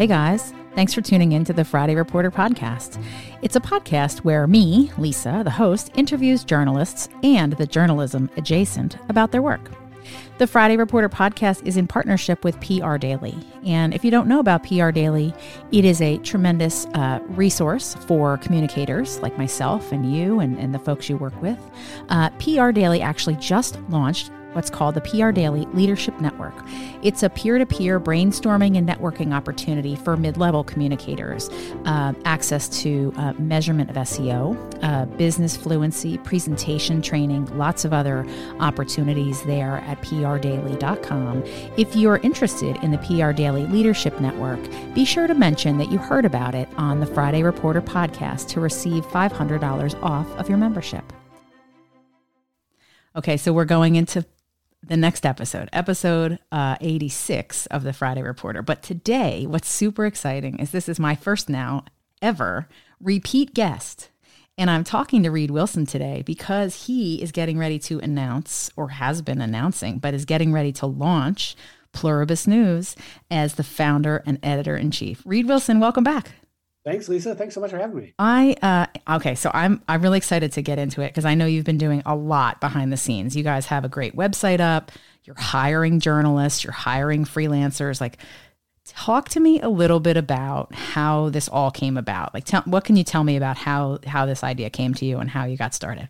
Hey guys, thanks for tuning in to the Friday Reporter podcast. It's a podcast where me, Lisa, the host, interviews journalists and the journalism adjacent about their work. The Friday Reporter podcast is in partnership with PR Daily. And if you don't know about PR Daily, it is a tremendous uh, resource for communicators like myself and you and, and the folks you work with. Uh, PR Daily actually just launched what's called the PR Daily Leadership Network. It's a peer to peer brainstorming and networking opportunity for mid level communicators, uh, access to uh, measurement of SEO, uh, business fluency, presentation training, lots of other opportunities there at prdaily.com. If you're interested in the PR Daily Leadership Network, be sure to mention that you heard about it on the Friday Reporter podcast to receive $500 off of your membership. Okay, so we're going into the next episode, episode uh, 86 of the Friday Reporter. But today, what's super exciting is this is my first now ever repeat guest. And I'm talking to Reid Wilson today because he is getting ready to announce, or has been announcing, but is getting ready to launch Pluribus News as the founder and editor in chief. Reid Wilson, welcome back. Thanks, Lisa. Thanks so much for having me. I uh, okay, so I'm I'm really excited to get into it because I know you've been doing a lot behind the scenes. You guys have a great website up. You're hiring journalists. You're hiring freelancers. Like, talk to me a little bit about how this all came about. Like, tell, what can you tell me about how how this idea came to you and how you got started?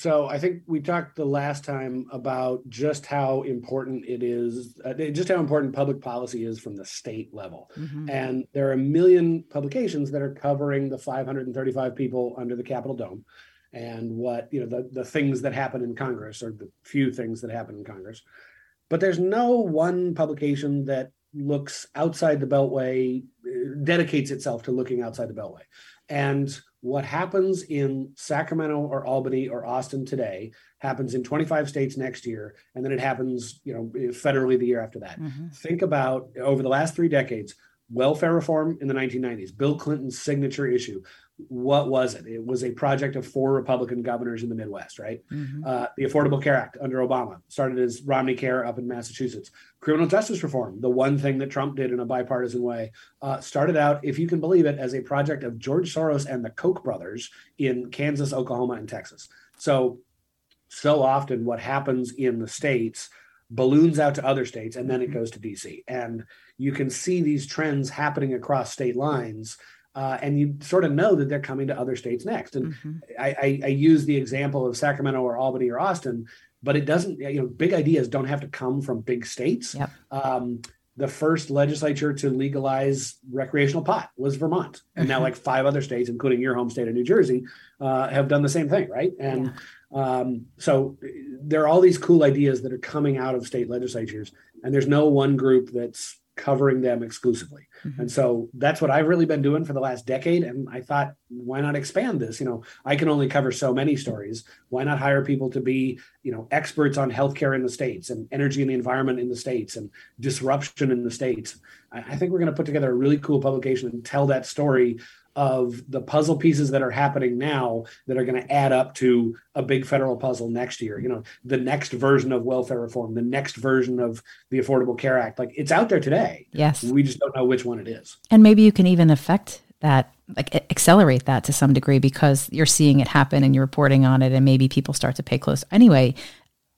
So I think we talked the last time about just how important it is, uh, just how important public policy is from the state level. Mm-hmm. And there are a million publications that are covering the 535 people under the Capitol Dome and what, you know, the, the things that happen in Congress or the few things that happen in Congress. But there's no one publication that looks outside the Beltway, uh, dedicates itself to looking outside the Beltway. And what happens in Sacramento or Albany or Austin today happens in 25 states next year, and then it happens, you know, federally the year after that. Mm-hmm. Think about over the last three decades, welfare reform in the 1990s, Bill Clinton's signature issue, what was it? It was a project of four Republican governors in the Midwest, right? Mm-hmm. Uh, the Affordable Care Act under Obama started as Romney Care up in Massachusetts. Criminal justice reform, the one thing that Trump did in a bipartisan way, uh, started out, if you can believe it, as a project of George Soros and the Koch brothers in Kansas, Oklahoma, and Texas. So, so often what happens in the states balloons out to other states and then it mm-hmm. goes to DC. And you can see these trends happening across state lines uh, and you sort of know that they're coming to other states next. And mm-hmm. I, I, I, use the example of Sacramento or Albany or Austin, but it doesn't. You know, big ideas don't have to come from big states. Yep. Um, the first legislature to legalize recreational pot was Vermont, and mm-hmm. now like five other states, including your home state of New Jersey, uh, have done the same thing, right? And yeah. um, so there are all these cool ideas that are coming out of state legislatures, and there's no one group that's covering them exclusively. Mm-hmm. And so that's what I've really been doing for the last decade. And I thought, why not expand this? You know, I can only cover so many stories. Why not hire people to be, you know, experts on healthcare in the States and energy and the environment in the States and disruption in the States? I, think we're going to put together a really cool publication and tell that story of the puzzle pieces that are happening now that are going to add up to a big federal puzzle next year. You know, the next version of welfare reform, the next version of the Affordable Care Act. Like it's out there today. Yes. We just don't know which one it is. And maybe you can even affect that like accelerate that to some degree because you're seeing it happen and you're reporting on it and maybe people start to pay close anyway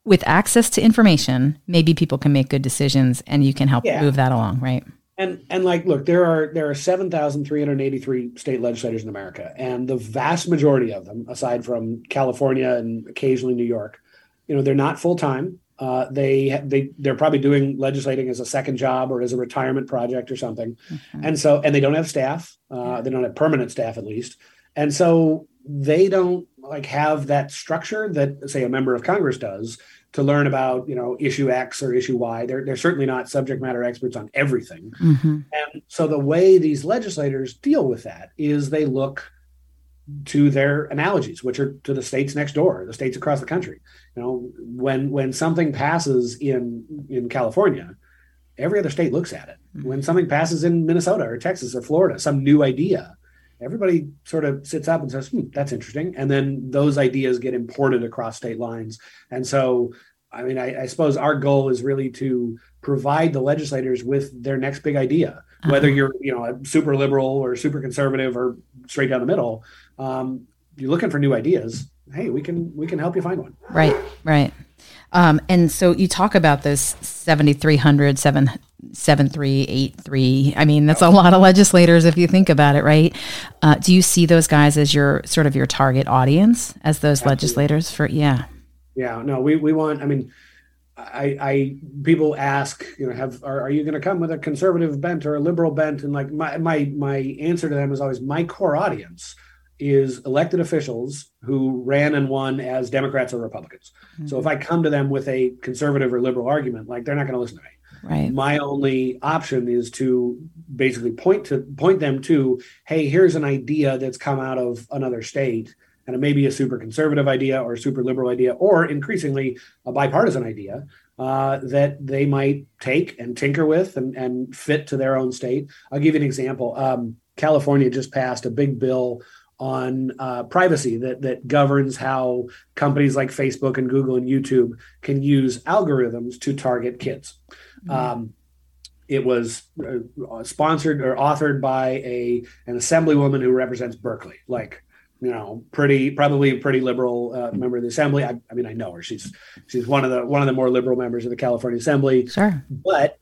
with access to information maybe people can make good decisions and you can help yeah. move that along right and and like look there are there are 7383 state legislators in america and the vast majority of them aside from california and occasionally new york you know they're not full-time. Uh, they they they're probably doing legislating as a second job or as a retirement project or something. Mm-hmm. and so and they don't have staff. Uh, they don't have permanent staff at least. And so they don't like have that structure that say a member of congress does to learn about you know issue X or issue Y. They're they're certainly not subject matter experts on everything. Mm-hmm. And so the way these legislators deal with that is they look to their analogies, which are to the states next door, the states across the country. You know, when when something passes in in California, every other state looks at it. Mm-hmm. When something passes in Minnesota or Texas or Florida, some new idea, everybody sort of sits up and says, hmm, that's interesting. And then those ideas get imported across state lines. And so, I mean, I, I, suppose our goal is really to provide the legislators with their next big idea whether you're you know a super liberal or super conservative or straight down the middle. Um, you're looking for new ideas. Hey we can we can help you find one. Right right um, and so you talk about this 7300 7 7383 i mean that's a lot of legislators if you think about it right? Uh, do you see those guys as your sort of your target audience as those Absolutely. legislators for yeah. Yeah no we, we want i mean I, I people ask, you know, have are, are you going to come with a conservative bent or a liberal bent? And like my my my answer to them is always my core audience is elected officials who ran and won as Democrats or Republicans. Mm-hmm. So if I come to them with a conservative or liberal argument, like they're not going to listen to me. Right. My only option is to basically point to point them to, hey, here's an idea that's come out of another state and it may be a super conservative idea or a super liberal idea, or increasingly a bipartisan idea uh, that they might take and tinker with and, and, fit to their own state. I'll give you an example. Um, California just passed a big bill on uh, privacy that that governs how companies like Facebook and Google and YouTube can use algorithms to target kids. Mm-hmm. Um, it was uh, sponsored or authored by a an assemblywoman who represents Berkeley, like you know, pretty probably a pretty liberal uh, member of the assembly. I, I, mean, I know her. She's she's one of the one of the more liberal members of the California Assembly. Sure. But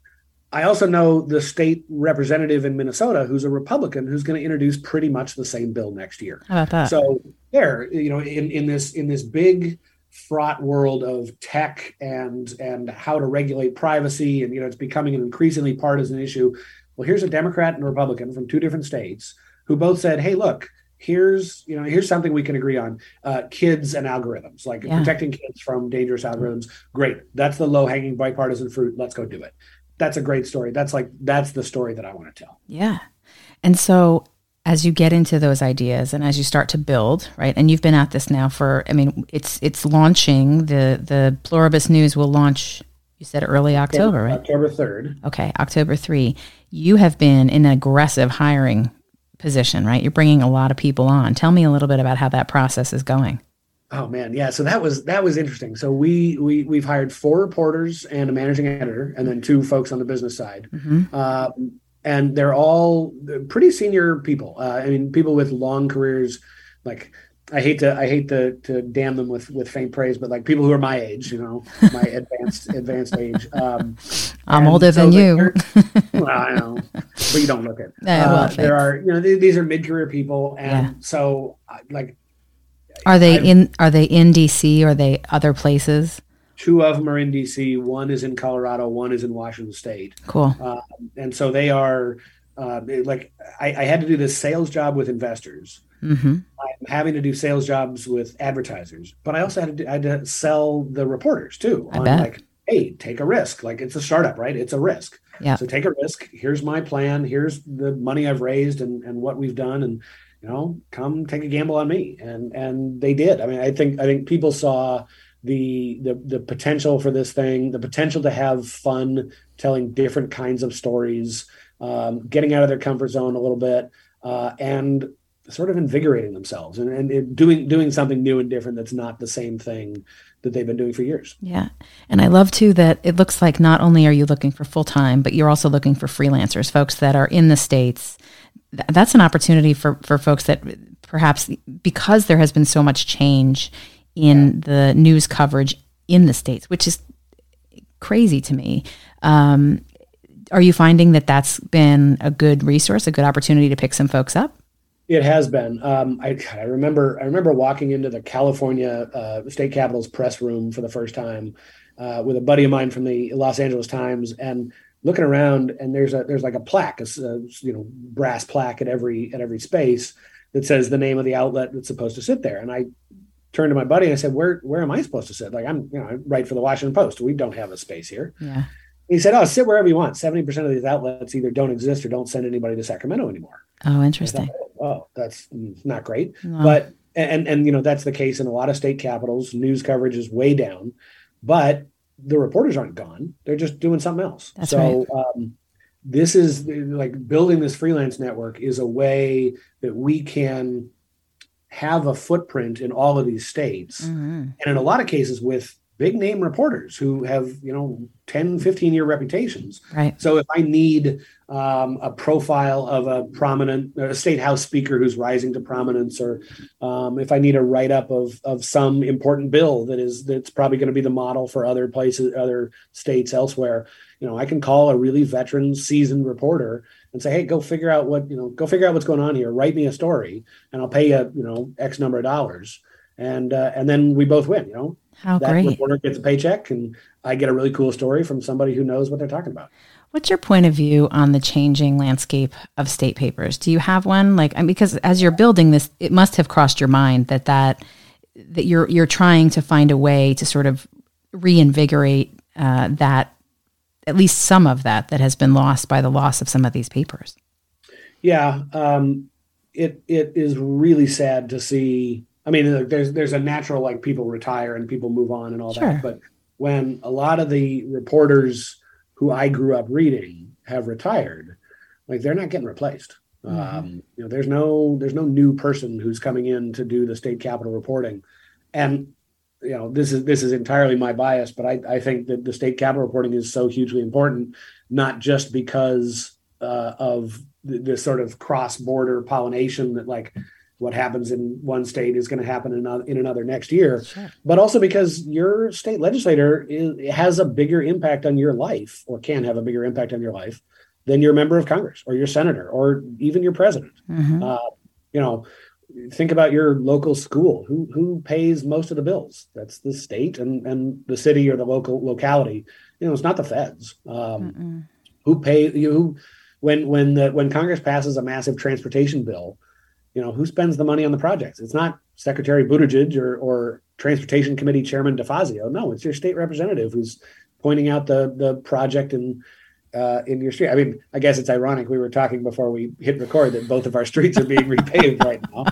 I also know the state representative in Minnesota who's a Republican who's going to introduce pretty much the same bill next year. How about that? So there, you know, in in this in this big fraught world of tech and and how to regulate privacy and you know it's becoming an increasingly partisan issue. Well, here's a Democrat and a Republican from two different states who both said, "Hey, look, here's you know here's something we can agree on uh, kids and algorithms like yeah. protecting kids from dangerous algorithms great that's the low hanging bipartisan fruit let's go do it that's a great story that's like that's the story that i want to tell yeah and so as you get into those ideas and as you start to build right and you've been at this now for i mean it's it's launching the the pluribus news will launch you said early october right october 3rd okay october 3 you have been in an aggressive hiring position, right? You're bringing a lot of people on. Tell me a little bit about how that process is going. Oh man, yeah. So that was that was interesting. So we we we've hired four reporters and a managing editor, and then two folks on the business side. Mm-hmm. Uh, and they're all pretty senior people. Uh, I mean, people with long careers, like I hate to I hate to to damn them with with faint praise, but like people who are my age, you know, my advanced advanced age. Um, I'm older so than you. well, I know, but you don't look it. Yeah, well, uh, there are you know these are mid career people, and yeah. so like, are they I've, in are they in DC? Or are they other places? Two of them are in DC. One is in Colorado. One is in Washington State. Cool. Uh, and so they are uh, like I, I had to do this sales job with investors Mm-hmm. I'm having to do sales jobs with advertisers, but I also had to, I had to sell the reporters too. I on bet. like, hey, take a risk. Like it's a startup, right? It's a risk. Yeah. So take a risk. Here's my plan. Here's the money I've raised and, and what we've done. And you know, come take a gamble on me. And and they did. I mean, I think I think people saw the the the potential for this thing, the potential to have fun telling different kinds of stories, um, getting out of their comfort zone a little bit, uh, and sort of invigorating themselves and, and doing doing something new and different that's not the same thing that they've been doing for years. Yeah. And I love too that it looks like not only are you looking for full time, but you're also looking for freelancers, folks that are in the States. That's an opportunity for, for folks that perhaps because there has been so much change in yeah. the news coverage in the States, which is crazy to me. Um, are you finding that that's been a good resource, a good opportunity to pick some folks up? It has been. Um, I, I, remember. I remember walking into the California uh, State Capitol's press room for the first time uh, with a buddy of mine from the Los Angeles Times, and looking around, and there's a there's like a plaque, a, you know brass plaque at every at every space that says the name of the outlet that's supposed to sit there. And I turned to my buddy and I said, "Where where am I supposed to sit? Like I'm you know I write for the Washington Post. We don't have a space here." Yeah. He said, "Oh, sit wherever you want. Seventy percent of these outlets either don't exist or don't send anybody to Sacramento anymore." Oh, interesting. Thought, oh, that's not great. No. But and and you know that's the case in a lot of state capitals. News coverage is way down, but the reporters aren't gone. They're just doing something else. That's so right. um, this is like building this freelance network is a way that we can have a footprint in all of these states, mm-hmm. and in a lot of cases with big name reporters who have you know 10 15 year reputations. Right. So if i need um, a profile of a prominent a state house speaker who's rising to prominence or um, if i need a write-up of of some important bill that is that's probably going to be the model for other places other states elsewhere you know i can call a really veteran seasoned reporter and say hey go figure out what you know go figure out what's going on here. Write me a story and i'll pay you you know x number of dollars. And uh, and then we both win you know how that great. reporter gets a paycheck and I get a really cool story from somebody who knows what they're talking about. What's your point of view on the changing landscape of state papers? Do you have one? Like, I mean, because as you're building this, it must have crossed your mind that that that you're you're trying to find a way to sort of reinvigorate uh, that, at least some of that that has been lost by the loss of some of these papers. Yeah, um, it it is really sad to see I mean, there's there's a natural like people retire and people move on and all sure. that. But when a lot of the reporters who I grew up reading have retired, like they're not getting replaced. Mm-hmm. Um, you know, there's no there's no new person who's coming in to do the state capital reporting, and you know this is this is entirely my bias, but I, I think that the state capital reporting is so hugely important, not just because uh, of the, this sort of cross border pollination that like what happens in one state is going to happen in another, in another next year, sure. but also because your state legislator is, has a bigger impact on your life or can have a bigger impact on your life than your member of Congress or your senator or even your president. Mm-hmm. Uh, you know, think about your local school. Who who pays most of the bills? That's the state and and the city or the local locality. You know, it's not the feds. Um, who pay you? Who, when when the when Congress passes a massive transportation bill you know, who spends the money on the projects? It's not Secretary Buttigieg or, or Transportation Committee Chairman DeFazio. No, it's your state representative who's pointing out the the project in uh, in your street. I mean, I guess it's ironic. We were talking before we hit record that both of our streets are being repaved right now.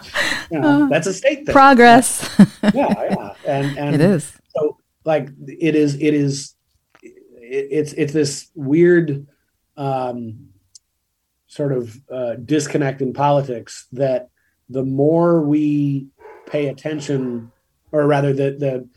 You know, uh, that's a state thing. Progress. yeah, yeah, and and it is. So, like, it is. It is. It, it's it's this weird. Um, sort of uh, disconnect in politics that the more we pay attention, or rather, the the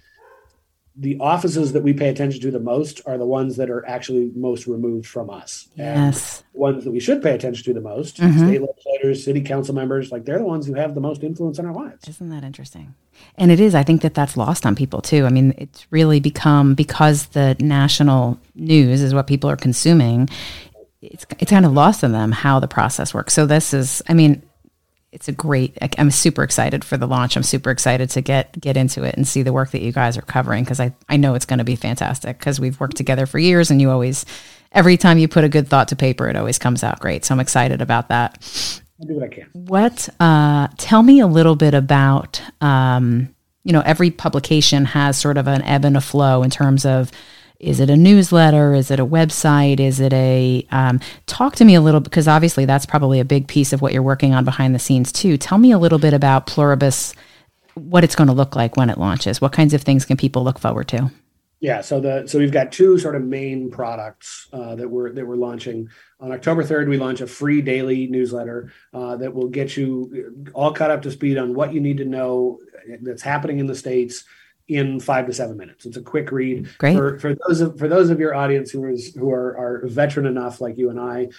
the offices that we pay attention to the most are the ones that are actually most removed from us. Yes. And ones that we should pay attention to the most, mm-hmm. state legislators, city council members, like they're the ones who have the most influence in our lives. Isn't that interesting? And it is. I think that that's lost on people too. I mean, it's really become because the national news is what people are consuming it's it's kind of lost in them how the process works. So this is, I mean, it's a great. I'm super excited for the launch. I'm super excited to get get into it and see the work that you guys are covering because I I know it's going to be fantastic because we've worked together for years and you always every time you put a good thought to paper it always comes out great. So I'm excited about that. I'll do what I can. What? Uh, tell me a little bit about. Um, you know, every publication has sort of an ebb and a flow in terms of is it a newsletter? Is it a website? Is it a um, talk to me a little because obviously that's probably a big piece of what you're working on behind the scenes too. Tell me a little bit about pluribus what it's going to look like when it launches. What kinds of things can people look forward to? Yeah so the so we've got two sort of main products uh, that we're that we're launching. On october 3rd we launch a free daily newsletter uh, that will get you all caught up to speed on what you need to know that's happening in the states in five to seven minutes. It's a quick read. Great. For, for those of for those of your audience who is who are, are veteran enough like you and I,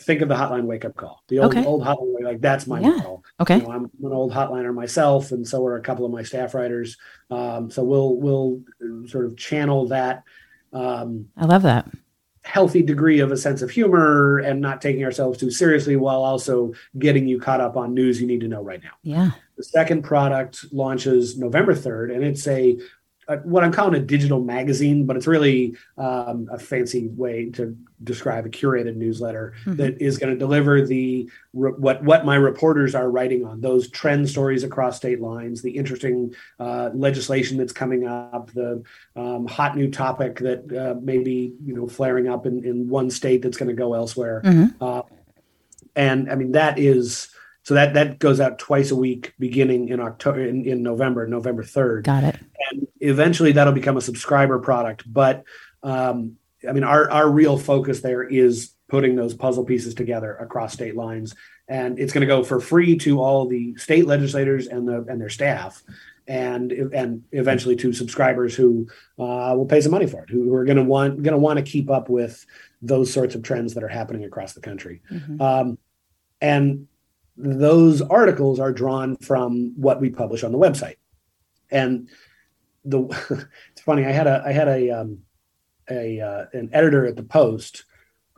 think of the hotline wake up call. The old okay. old hotline like that's my yeah. model. Okay. You know, I'm an old hotliner myself, and so are a couple of my staff writers. Um, so we'll we'll sort of channel that. Um, I love that healthy degree of a sense of humor and not taking ourselves too seriously while also getting you caught up on news you need to know right now. Yeah. The second product launches November 3rd, and it's a, a what I'm calling a digital magazine, but it's really um, a fancy way to describe a curated newsletter mm-hmm. that is going to deliver the what what my reporters are writing on those trend stories across state lines, the interesting uh, legislation that's coming up, the um, hot new topic that uh, may be you know flaring up in, in one state that's going to go elsewhere, mm-hmm. uh, and I mean that is so that that goes out twice a week, beginning in October, in, in November, November third. Got it. And eventually that'll become a subscriber product. But um, I mean, our our real focus there is putting those puzzle pieces together across state lines, and it's going to go for free to all the state legislators and the and their staff. and and eventually to subscribers who uh, will pay some money for it, who, are going to want going to want to keep up with those sorts of trends that are happening across the country. Mm-hmm. Um, and those articles are drawn from what we publish on the website. And the it's funny, I had a I had a um, a uh, an editor at the Post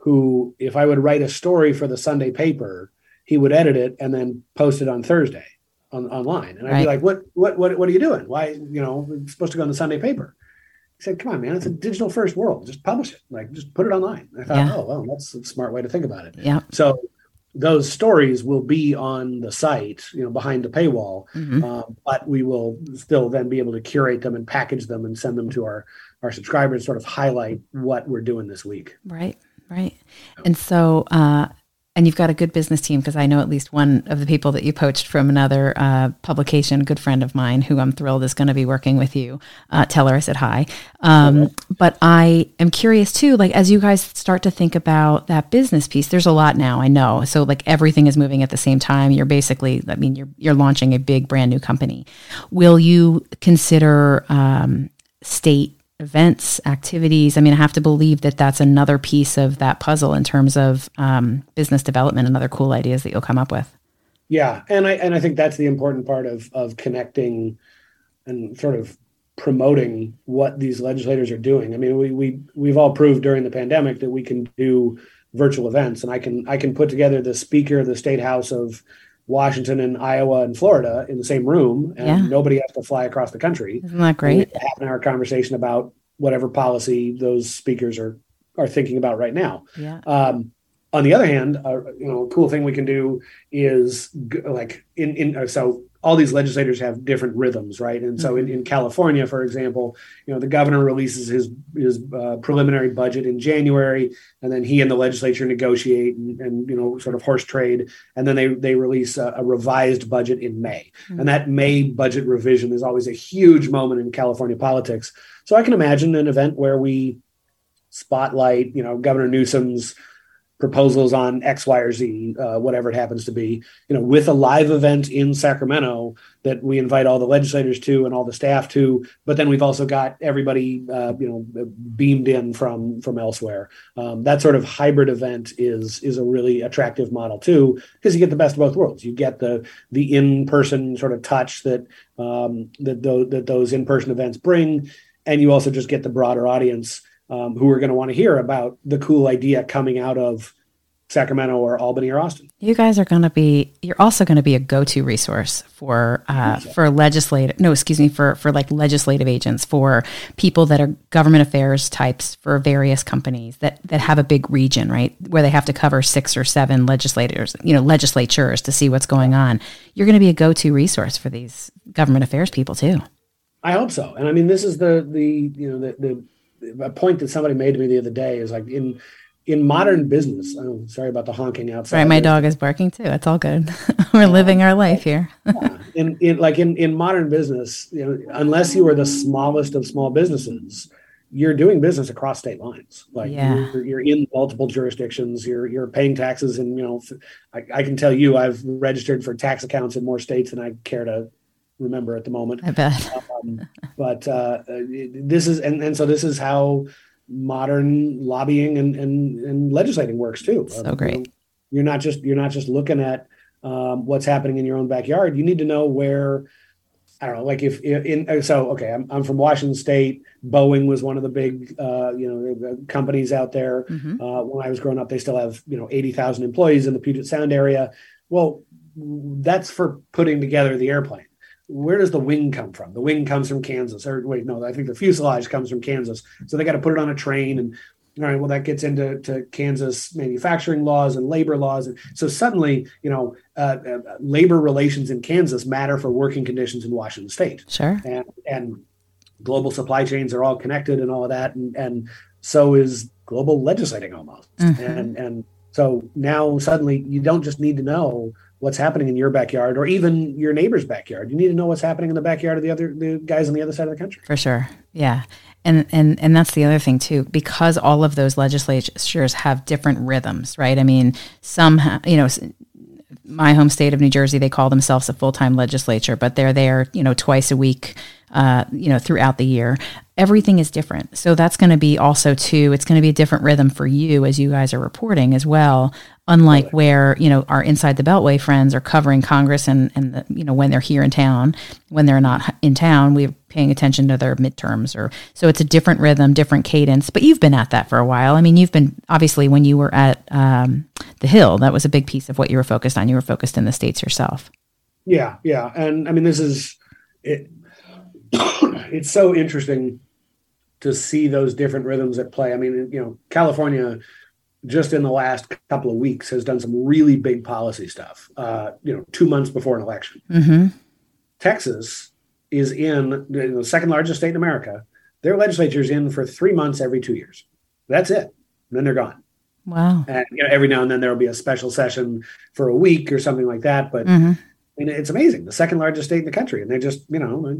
who, if I would write a story for the Sunday paper, he would edit it and then post it on Thursday on, online. And I'd right. be like, what, what, what, what are you doing? Why, you know, it's supposed to go on the Sunday paper. He said, come on, man, it's a digital first world. Just publish it. Like, just put it online. I thought, yeah. oh, well, that's a smart way to think about it. Yeah. So those stories will be on the site, you know, behind the paywall, mm-hmm. uh, but we will still then be able to curate them and package them and send them to our our subscribers, sort of highlight what we're doing this week. Right, right. And so, uh, and you've got a good business team because I know at least one of the people that you poached from another uh, publication, a good friend of mine who I'm thrilled is going to be working with you. Uh, tell her I said hi. Um, But I am curious too, like as you guys start to think about that business piece, there's a lot now. I know, so like everything is moving at the same time. You're basically, I mean, you're you're launching a big brand new company. Will you consider um, state events, activities. I mean, I have to believe that that's another piece of that puzzle in terms of um, business development and other cool ideas that you'll come up with. Yeah, and I and I think that's the important part of of connecting and sort of promoting what these legislators are doing. I mean, we we we've all proved during the pandemic that we can do virtual events, and I can I can put together the speaker of the state house of Washington and Iowa and Florida in the same room, and yeah. nobody has to fly across the country. Isn't that great? Half an hour conversation about whatever policy those speakers are are thinking about right now. Yeah. Um, on the other hand, uh, you know, a cool thing we can do is g- like in in uh, so all these legislators have different rhythms, right? And so in, mm-hmm. in California, for example, you know, the governor releases his his uh, preliminary budget in January, and then he and the legislature negotiate and, and you know sort of horse trade, and then they they release a, a revised budget in May. Mm-hmm. And that May budget revision is always a huge moment in California politics. So I can imagine an event where we spotlight, you know, Governor Newsom's proposals on X, Y, or Z, uh, whatever it happens to be, you know, with a live event in Sacramento that we invite all the legislators to and all the staff to. But then we've also got everybody, uh, you know, beamed in from from elsewhere. Um, that sort of hybrid event is is a really attractive model too, because you get the best of both worlds. You get the the in person sort of touch that um, that, th- that those in person events bring, and you also just get the broader audience um, who are going to want to hear about the cool idea coming out of Sacramento or Albany or Austin. You guys are going to be. You're also going to be a go-to resource for uh, for legislative. No, excuse me, for for like legislative agents, for people that are government affairs types for various companies that that have a big region, right, where they have to cover six or seven legislators, you know, legislatures to see what's going on. You're going to be a go-to resource for these government affairs people too. I hope so, and I mean, this is the the you know the the a point that somebody made to me the other day is like in in modern business. Oh, sorry about the honking outside. Right, my dog is barking too. It's all good. We're living our life here. yeah. In in like in in modern business, you know, unless you are the smallest of small businesses, you're doing business across state lines. Like yeah. you're, you're, in multiple jurisdictions. You're you're paying taxes, and you know, I, I can tell you, I've registered for tax accounts in more states than I care to remember at the moment. I bet. um, but uh, this is, and, and so this is how modern lobbying and, and, and legislating works too. So um, great. You know, you're not just you're not just looking at um, what's happening in your own backyard. You need to know where. I don't know, like if in so okay, I'm I'm from Washington State. Boeing was one of the big uh, you know companies out there. Mm-hmm. Uh, when I was growing up, they still have you know eighty thousand employees in the Puget Sound area. Well, that's for putting together the airplane where does the wing come from? The wing comes from Kansas. Or wait, no, I think the fuselage comes from Kansas. So they got to put it on a train and all right, well, that gets into to Kansas manufacturing laws and labor laws. And so suddenly, you know, uh, uh, labor relations in Kansas matter for working conditions in Washington state. Sure. And, and global supply chains are all connected and all of that. And, and so is global legislating almost. Mm-hmm. And, and so now suddenly you don't just need to know what's happening in your backyard or even your neighbor's backyard. You need to know what's happening in the backyard of the other the guys on the other side of the country. For sure. Yeah. And and and that's the other thing too because all of those legislatures have different rhythms, right? I mean, some you know my home state of New Jersey, they call themselves a full time legislature, but they're there, you know, twice a week, uh, you know, throughout the year. Everything is different. So that's going to be also, too, it's going to be a different rhythm for you as you guys are reporting as well. Unlike right. where, you know, our Inside the Beltway friends are covering Congress and, and the, you know, when they're here in town, when they're not in town, we're paying attention to their midterms or so it's a different rhythm, different cadence. But you've been at that for a while. I mean, you've been obviously when you were at um, the Hill, that was a big piece of what you were focused on. You were focused in the states yourself. Yeah, yeah, and I mean, this is it. it's so interesting to see those different rhythms at play. I mean, you know, California just in the last couple of weeks has done some really big policy stuff. Uh, you know, two months before an election. Mm-hmm. Texas is in the second largest state in America. Their legislature is in for three months every two years. That's it. And then they're gone. Wow. And you know, every now and then there will be a special session for a week or something like that. But mm-hmm and it's amazing. The second largest state in the country. And they just you know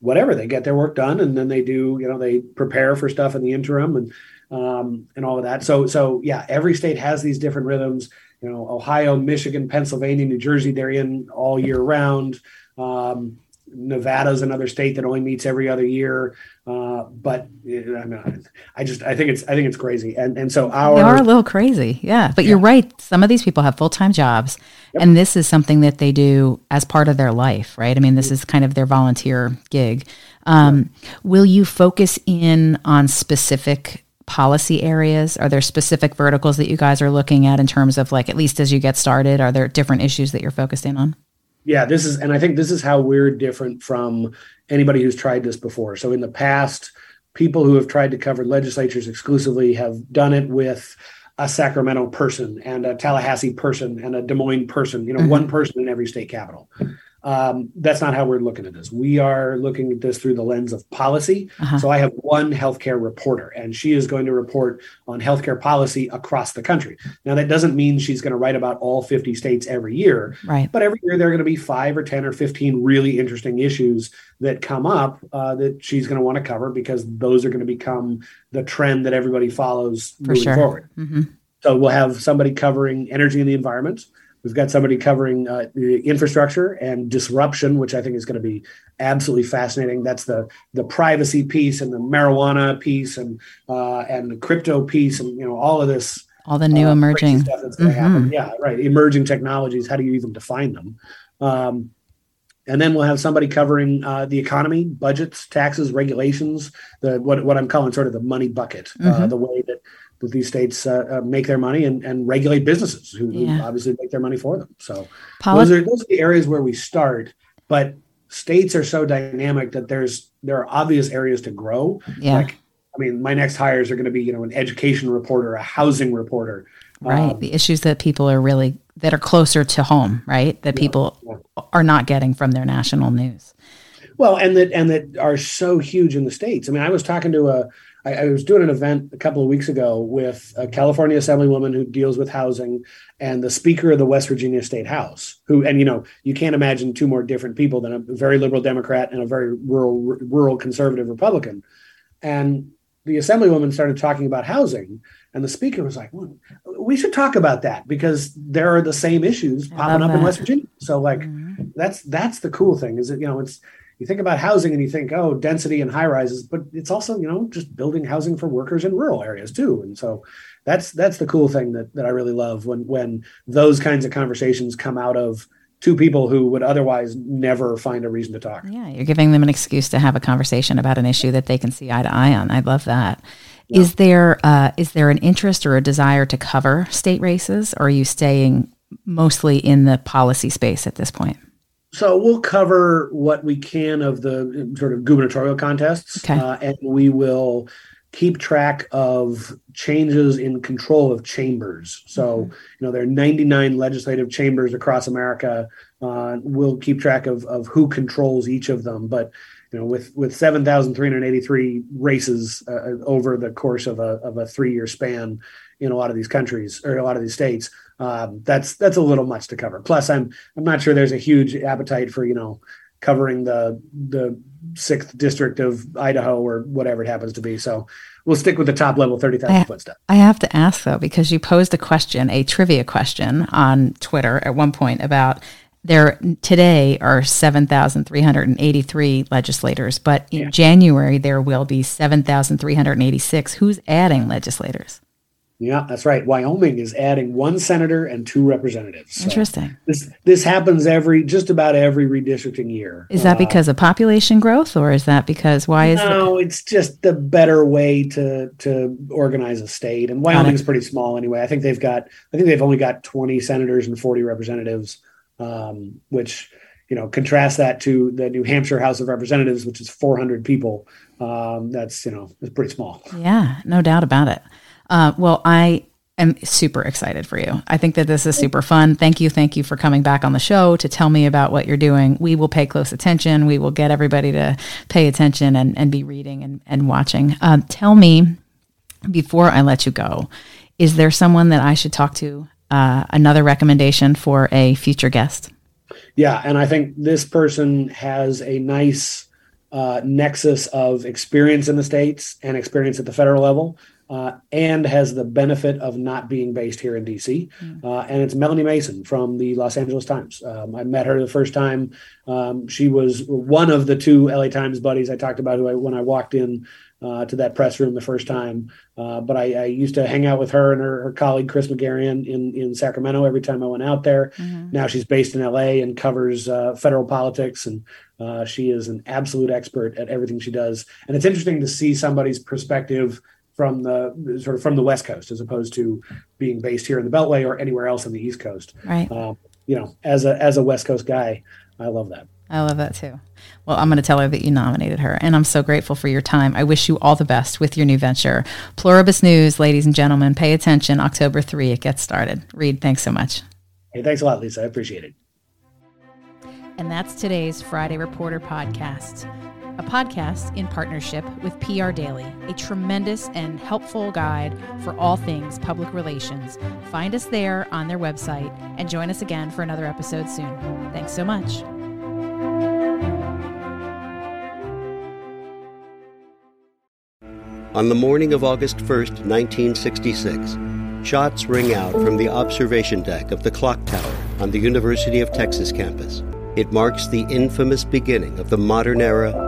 whatever they get their work done and then they do you know they prepare for stuff in the interim and um, and all of that. So so yeah every state has these different rhythms. You know ohio michigan pennsylvania new jersey they're in all year round. Um, Nevada's another state that only meets every other year. Uh, but I, mean, I just I think it's I think it's crazy. And and so our they are a little crazy, yeah. But yeah. you're right. Some of these people have full time jobs, yep. and this is something that they do as part of their life, right? I mean, this is kind of their volunteer gig. Um, Will you focus in on specific policy areas? Are there specific verticals that you guys are looking at in terms of like at least as you get started? Are there different issues that you're focused in on? Yeah this is and i think this is how we're different from anybody who's tried this before so in the past people who have tried to cover legislatures exclusively have done it with a sacramento person and a tallahassee person and a des moines person you know mm-hmm. one person in every state capital um, that's not how we're looking at this. We are looking at this through the lens of policy. Uh-huh. So I have one healthcare reporter, and she is going to report on healthcare policy across the country. Now, that doesn't mean she's going to write about all 50 states every year, right? But every year there are going to be five or 10 or 15 really interesting issues that come up uh, that she's going to want to cover because those are going to become the trend that everybody follows For moving sure. forward. Mm-hmm. So we'll have somebody covering energy and the environment. We've got somebody covering uh, the infrastructure and disruption, which I think is going to be absolutely fascinating. That's the the privacy piece and the marijuana piece and uh, and the crypto piece and you know all of this. All the new uh, emerging stuff that's going to mm-hmm. happen. Yeah, right. Emerging technologies. How do you even define them? Um, and then we'll have somebody covering uh, the economy, budgets, taxes, regulations, the what what I'm calling sort of the money bucket, uh, mm-hmm. the way that that these states uh, uh, make their money and, and regulate businesses who, yeah. obviously make their money for them. So those are those are the areas where we start, but states are so dynamic that there's there are obvious areas to grow. Yeah. Like, I mean, my next hires are going to be, you know, an education reporter, a housing reporter. Right. Um, the issues that people are really that are closer to home, right? That yeah, people yeah. are not getting from their national news. Well, and that and that are so huge in the states. I mean, I was talking to a I, I, was doing an event a couple of weeks ago with a California Assemblywoman who deals with housing and the Speaker of the West Virginia State House, who, and you know, you can't imagine two more different people than a very liberal Democrat and a very rural, rural conservative Republican. And the Assemblywoman started talking about housing, and the Speaker was like, well, "We should talk about that because there are the same issues popping up that. in West Virginia." So, like, mm-hmm. that's that's the cool thing is that you know it's you think about housing and you think, oh, density and high rises, but it's also, you know, just building housing for workers in rural areas too. And so that's that's the cool thing that that I really love when when those kinds of conversations come out of two people who would otherwise never find a reason to talk. Yeah, you're giving them an excuse to have a conversation about an issue that they can see eye to eye on. I love that. Yeah. Is there uh, is there an interest or a desire to cover state races, or are you staying mostly in the policy space at this point? So we'll cover what we can of the sort of gubernatorial contests, okay. uh, and we will keep track of changes in control of chambers. So mm-hmm. you know there are 99 legislative chambers across America. Uh, we'll keep track of of who controls each of them, but you know with with 7,383 races uh, over the course of a of a three year span in a lot of these countries or a lot of these states um, that's that's a little much to cover. Plus, I'm I'm not sure there's a huge appetite for you know covering the the sixth district of Idaho or whatever it happens to be. So we'll stick with the top level 30,000 foot stuff. I have to ask though, because you posed a question, a trivia question on Twitter at one point about there today are 7,383 legislators, but in yeah. January there will be 7,386. Who's adding legislators? Yeah, that's right. Wyoming is adding one senator and two representatives. So Interesting. This this happens every just about every redistricting year. Is that uh, because of population growth, or is that because why is no? It's just the better way to to organize a state. And Wyoming's pretty small anyway. I think they've got I think they've only got twenty senators and forty representatives, um, which you know contrast that to the New Hampshire House of Representatives, which is four hundred people. Um, that's you know it's pretty small. Yeah, no doubt about it. Uh, well, I am super excited for you. I think that this is super fun. Thank you. Thank you for coming back on the show to tell me about what you're doing. We will pay close attention. We will get everybody to pay attention and, and be reading and, and watching. Uh, tell me, before I let you go, is there someone that I should talk to? Uh, another recommendation for a future guest? Yeah. And I think this person has a nice uh, nexus of experience in the States and experience at the federal level uh, and has the benefit of not being based here in DC. Mm. Uh, and it's Melanie Mason from the Los Angeles Times. Um, I met her the first time. Um, she was one of the two LA Times buddies I talked about who I, when I walked in uh, to that press room the first time. Uh, but I, I, used to hang out with her and her, her, colleague Chris Megerian in, in Sacramento every time I went out there. Mm-hmm. Now she's based in LA and covers uh, federal politics, and uh, she is an absolute expert at everything she does. And it's interesting to see somebody's perspective from the sort of from the West Coast as opposed to being based here in the Beltway or anywhere else on the East Coast. Right. Um, you know, as a as a West Coast guy, I love that. I love that too. Well, I'm going to tell her that you nominated her, and I'm so grateful for your time. I wish you all the best with your new venture. Pluribus News, ladies and gentlemen, pay attention. October 3, it gets started. Reid, thanks so much. Hey, thanks a lot, Lisa. I appreciate it. And that's today's Friday Reporter podcast a podcast in partnership with PR Daily, a tremendous and helpful guide for all things public relations. Find us there on their website and join us again for another episode soon. Thanks so much. On the morning of August 1st, 1966, shots ring out from the observation deck of the clock tower on the University of Texas campus. It marks the infamous beginning of the modern era